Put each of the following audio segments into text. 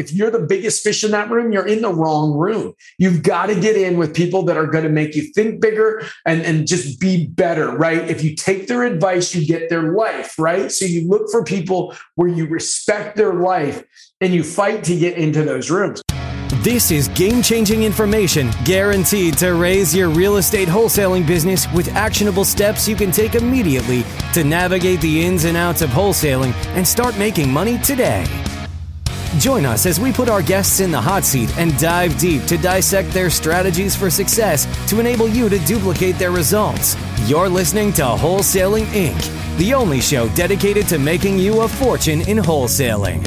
If you're the biggest fish in that room, you're in the wrong room. You've got to get in with people that are going to make you think bigger and, and just be better, right? If you take their advice, you get their life, right? So you look for people where you respect their life and you fight to get into those rooms. This is game changing information guaranteed to raise your real estate wholesaling business with actionable steps you can take immediately to navigate the ins and outs of wholesaling and start making money today. Join us as we put our guests in the hot seat and dive deep to dissect their strategies for success to enable you to duplicate their results. You're listening to Wholesaling Inc., the only show dedicated to making you a fortune in wholesaling.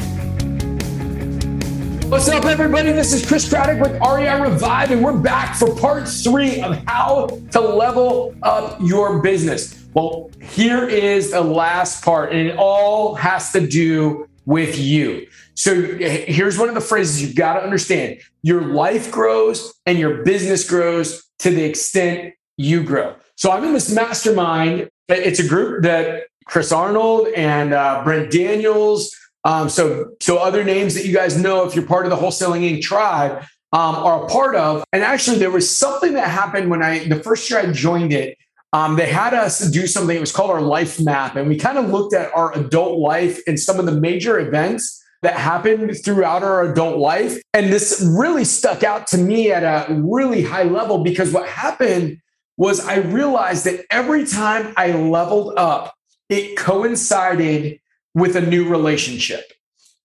What's up, everybody? This is Chris Craddock with REI Revive, and we're back for part three of how to level up your business. Well, here is the last part, and it all has to do with you. So here's one of the phrases you've got to understand your life grows and your business grows to the extent you grow. So I'm in this mastermind. It's a group that Chris Arnold and uh, Brent Daniels, um, so, so other names that you guys know, if you're part of the Wholesaling Inc. tribe, um, are a part of. And actually, there was something that happened when I the first year I joined it. Um, they had us do something. It was called our life map, and we kind of looked at our adult life and some of the major events that happened throughout our adult life. And this really stuck out to me at a really high level because what happened was I realized that every time I leveled up, it coincided with a new relationship,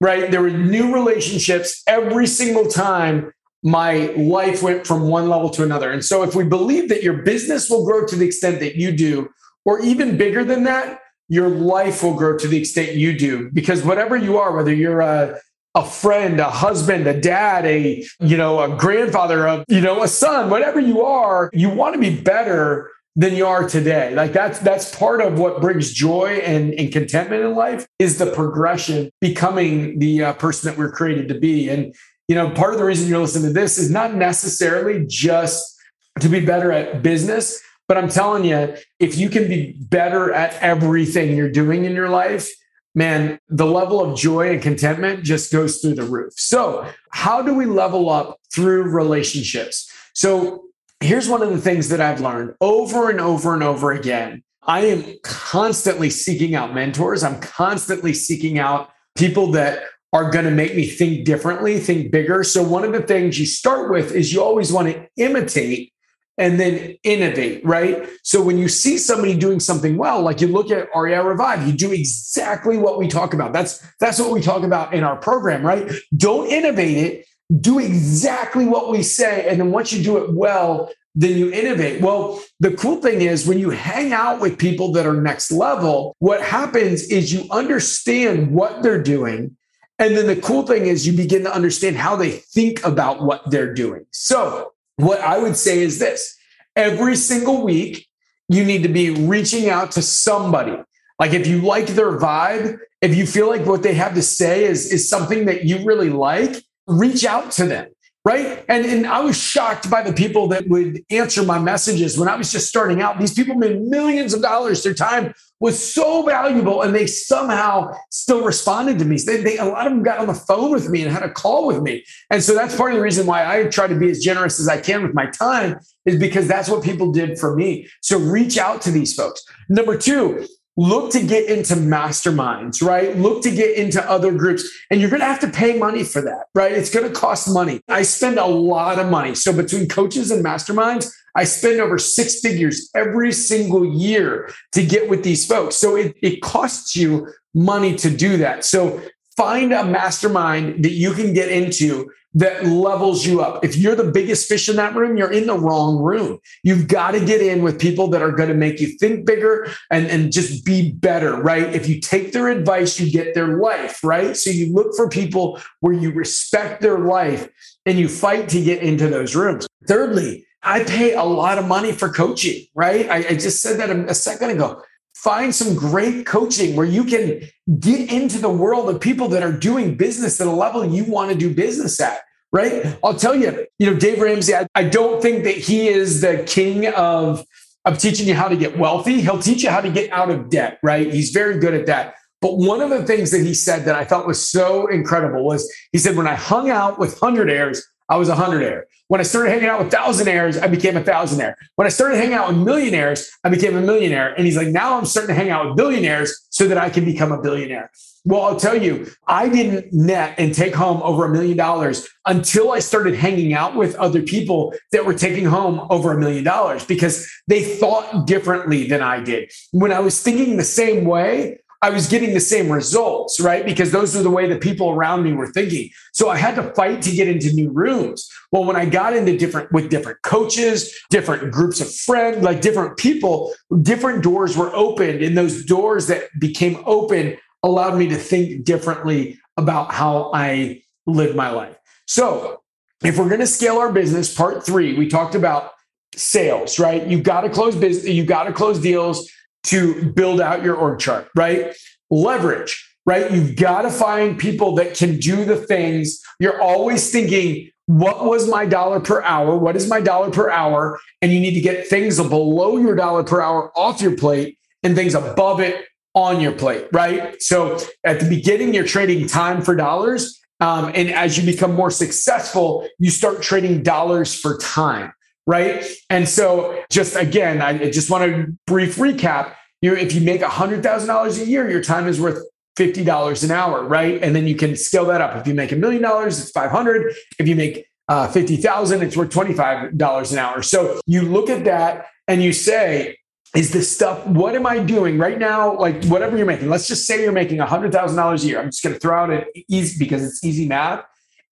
right? There were new relationships every single time my life went from one level to another. And so, if we believe that your business will grow to the extent that you do, or even bigger than that, your life will grow to the extent you do. Because whatever you are, whether you're a a friend, a husband, a dad, a you know, a grandfather, a you know, a son, whatever you are, you want to be better than you are today. Like that's that's part of what brings joy and, and contentment in life is the progression, becoming the uh, person that we're created to be. And you know, part of the reason you're listening to this is not necessarily just to be better at business, but I'm telling you, if you can be better at everything you're doing in your life, man, the level of joy and contentment just goes through the roof. So, how do we level up through relationships? So, here's one of the things that I've learned over and over and over again. I am constantly seeking out mentors. I'm constantly seeking out people that are going to make me think differently, think bigger. So, one of the things you start with is you always want to imitate and then innovate, right? So, when you see somebody doing something well, like you look at REI Revive, you do exactly what we talk about. That's that's what we talk about in our program, right? Don't innovate it, do exactly what we say. And then once you do it well, then you innovate. Well, the cool thing is when you hang out with people that are next level, what happens is you understand what they're doing. And then the cool thing is you begin to understand how they think about what they're doing. So, what I would say is this. Every single week, you need to be reaching out to somebody. Like if you like their vibe, if you feel like what they have to say is, is something that you really like, reach out to them right? And, and i was shocked by the people that would answer my messages when i was just starting out. These people made millions of dollars their time was so valuable and they somehow still responded to me they, they, a lot of them got on the phone with me and had a call with me and so that's part of the reason why i try to be as generous as i can with my time is because that's what people did for me so reach out to these folks number two look to get into masterminds, right? Look to get into other groups. And you're going to have to pay money for that, right? It's going to cost money. I spend a lot of money. So between coaches and masterminds, I spend over six figures every single year to get with these folks. So it, it costs you money to do that. So find a mastermind that you can get into that levels you up. If you're the biggest fish in that room, you're in the wrong room. You've got to get in with people that are going to make you think bigger and, and just be better, right? If you take their advice, you get their life, right? So you look for people where you respect their life and you fight to get into those rooms. Thirdly, I pay a lot of money for coaching, right? I, I just said that a second ago. Find some great coaching where you can get into the world of people that are doing business at a level you want to do business at right? I'll tell you you know dave ramsey I, I, don't think that he is the king of of teaching you how to get wealthy. He'll teach you how to get out of debt right? He's very good at that. But one of the things that he said that I thought was so incredible was he said, when I hung out with hundredaires, I was a hundredaire. When I started hanging out with thousandaires, I became a thousandaire. When I started hanging out with millionaires, I became a millionaire. And he's like, now I'm starting to hang out with billionaires so that I can become a billionaire. Well, I'll tell you, I didn't net and take home over a million dollars until I started hanging out with other people that were taking home over a million dollars because they thought differently than I did. When I was thinking the same way, I was getting the same results, right? Because those were the way the people around me were thinking. So I had to fight to get into new rooms. Well, when I got into different with different coaches, different groups of friends, like different people, different doors were opened. And those doors that became open allowed me to think differently about how I live my life. So if we're going to scale our business, part three, we talked about sales, right? You've got to close business, You've got to close deals to build out your org chart, right? Leverage, right? You've got to find people that can do the things. You're always thinking, what was my dollar per hour? What is my dollar per hour? And you need to get things below your dollar per hour off your plate and things above it on your plate, right? So at the beginning, you're trading time for dollars. Um, and as you become more successful, you start trading dollars for time right? And so, just again, I just want to brief recap. You, if you make hundred thousand dollars a year, your time is worth fifty dollars an hour, right? And then you can scale that up. If you make a million dollars, it's five hundred. If you make uh, fifty thousand, it's worth twenty five dollars an hour. So you look at that and you say, is this stuff what am i doing right now like whatever you're making let's just say you're making $100000 a year i'm just going to throw out it easy because it's easy math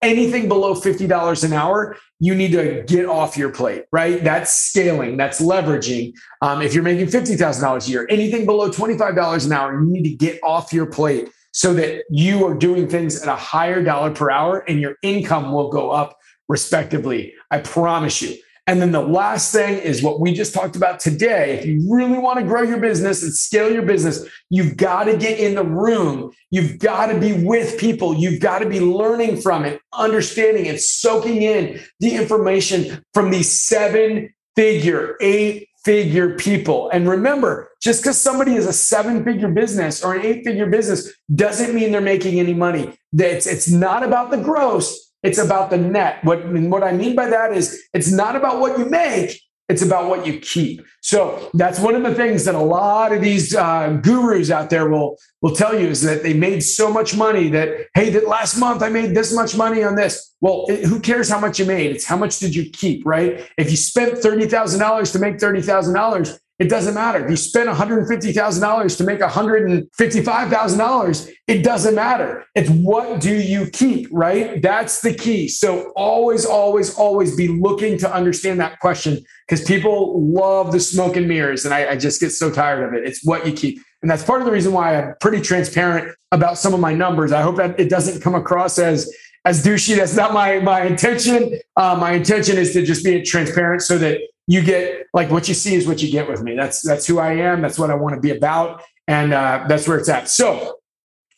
anything below $50 an hour, you need to get off your plate, right? That's scaling, that's leveraging. Um, if you're making $50,000 a year, anything below $25 an hour, you need to get off your plate so that you are doing things at a higher dollar per hour and your income will go up respectively. I promise you. And then the last thing is what we just talked about today. If you really want to grow your business and scale your business, you've got to get in the room. You've got to be with people. You've got to be learning from it, understanding it, soaking in the information from these seven figure, eight figure people. And remember, just because somebody is a seven figure business or an eight figure business doesn't mean they're making any money. It's, it's not about the gross. It's about the net. What, what I mean by that is it's not about what you make, it's about what you keep. So that's one of the things that a lot of these uh, gurus out there will will tell you is that they made so much money that hey, that last month I made this much money on this. Well, it, who cares how much you made? It's how much did you keep, right? If you spent thirty thousand dollars to make thirty thousand dollars, it doesn't matter. If you spend $150,000 to make $155,000, it doesn't matter. It's what do you keep, right? That's the key. So always, always, always be looking to understand that question because people love the smoke and mirrors. And I, I just get so tired of it. It's what you keep. And that's part of the reason why I'm pretty transparent about some of my numbers. I hope that it doesn't come across as as douchey. That's not my my intention. Uh, my intention is to just be transparent so that you get like what you see is what you get with me. That's that's who I am. That's what I want to be about, and uh, that's where it's at. So,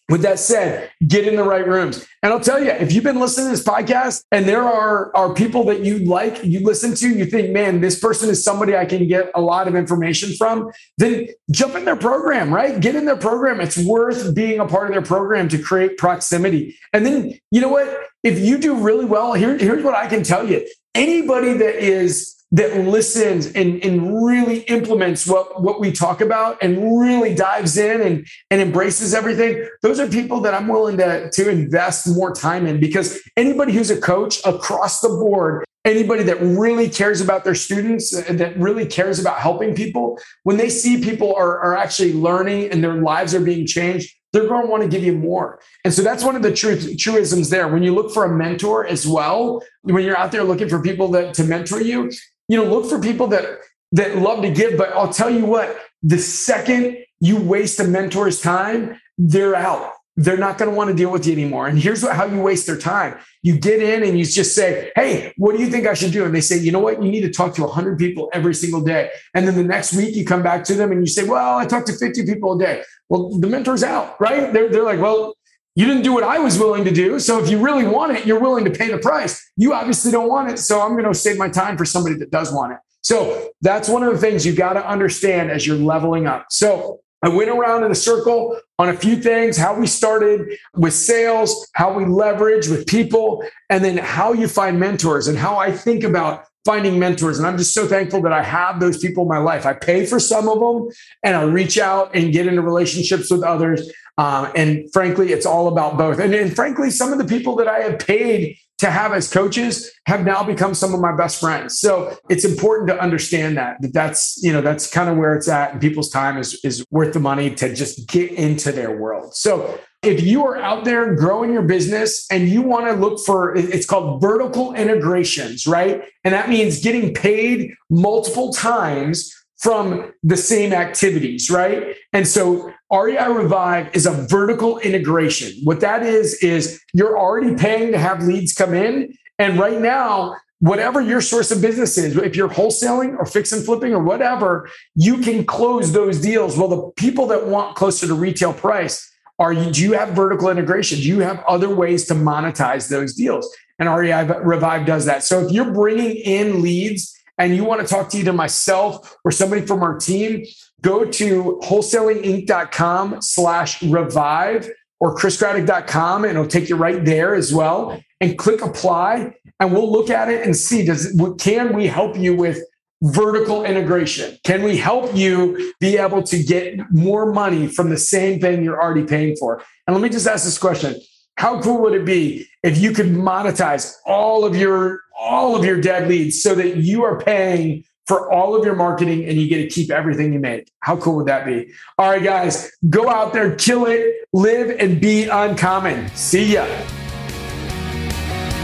with that said, get in the right rooms. And I'll tell you, if you've been listening to this podcast and there are are people that you like, you listen to, you think, man, this person is somebody I can get a lot of information from, then jump in their program, right? Get in their program. It's worth being a part of their program to create proximity. And then you know what? If you do really well, here, here's what I can tell you. Anybody that is that listens and, and really implements what, what we talk about and really dives in and, and embraces everything, those are people that I'm willing to, to invest more time in because anybody who's a coach across the board, anybody that really cares about their students, uh, that really cares about helping people, when they see people are, are actually learning and their lives are being changed, they're going to want to give you more. And so that's one of the truth, truisms there. When you look for a mentor as well, when you're out there looking for people that to mentor you, you know, look for people that that love to give. But I'll tell you what, the second you waste a mentor's time, they're out. They're not going to want to deal with you anymore. And here's what, how you waste their time. You get in and you just say, Hey, what do you think I should do? And they say, You know what? You need to talk to 100 people every single day. And then the next week you come back to them and you say, Well, I talked to 50 people a day. Well, the mentor's out, right? They're, they're like, Well, you didn't do what I was willing to do. So if you really want it, you're willing to pay the price. You obviously don't want it. So I'm going to save my time for somebody that does want it. So that's one of the things you got to understand as you're leveling up. So I went around in a circle on a few things how we started with sales, how we leverage with people, and then how you find mentors and how I think about finding mentors. And I'm just so thankful that I have those people in my life. I pay for some of them and I reach out and get into relationships with others. Um, and frankly, it's all about both. And, and frankly, some of the people that I have paid to have as coaches have now become some of my best friends. So it's important to understand that, that that's, you know, that's kind of where it's at and people's time is, is worth the money to just get into their world. So if you are out there growing your business and you want to look for it's called vertical integrations, right? And that means getting paid multiple times from the same activities, right? And so REI Revive is a vertical integration. What that is, is you're already paying to have leads come in. And right now, whatever your source of business is, if you're wholesaling or fix and flipping or whatever, you can close those deals. Well, the people that want closer to retail price are you, do you have vertical integration? Do you have other ways to monetize those deals? And REI Revive does that. So if you're bringing in leads and you want to talk to either myself or somebody from our team, go to wholesalinginc.com slash revive or chriscraddock.com and it'll take you right there as well and click apply and we'll look at it and see does can we help you with vertical integration? Can we help you be able to get more money from the same thing you're already paying for? And let me just ask this question. How cool would it be if you could monetize all of your all of your dead leads so that you are paying for all of your marketing and you get to keep everything you make. How cool would that be? All right, guys, go out there, kill it, live and be uncommon. See ya.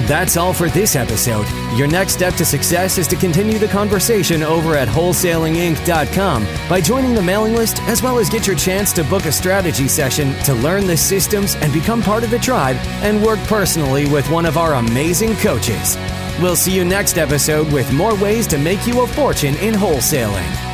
That's all for this episode. Your next step to success is to continue the conversation over at wholesalinginc.com by joining the mailing list, as well as get your chance to book a strategy session to learn the systems and become part of the tribe and work personally with one of our amazing coaches. We'll see you next episode with more ways to make you a fortune in wholesaling.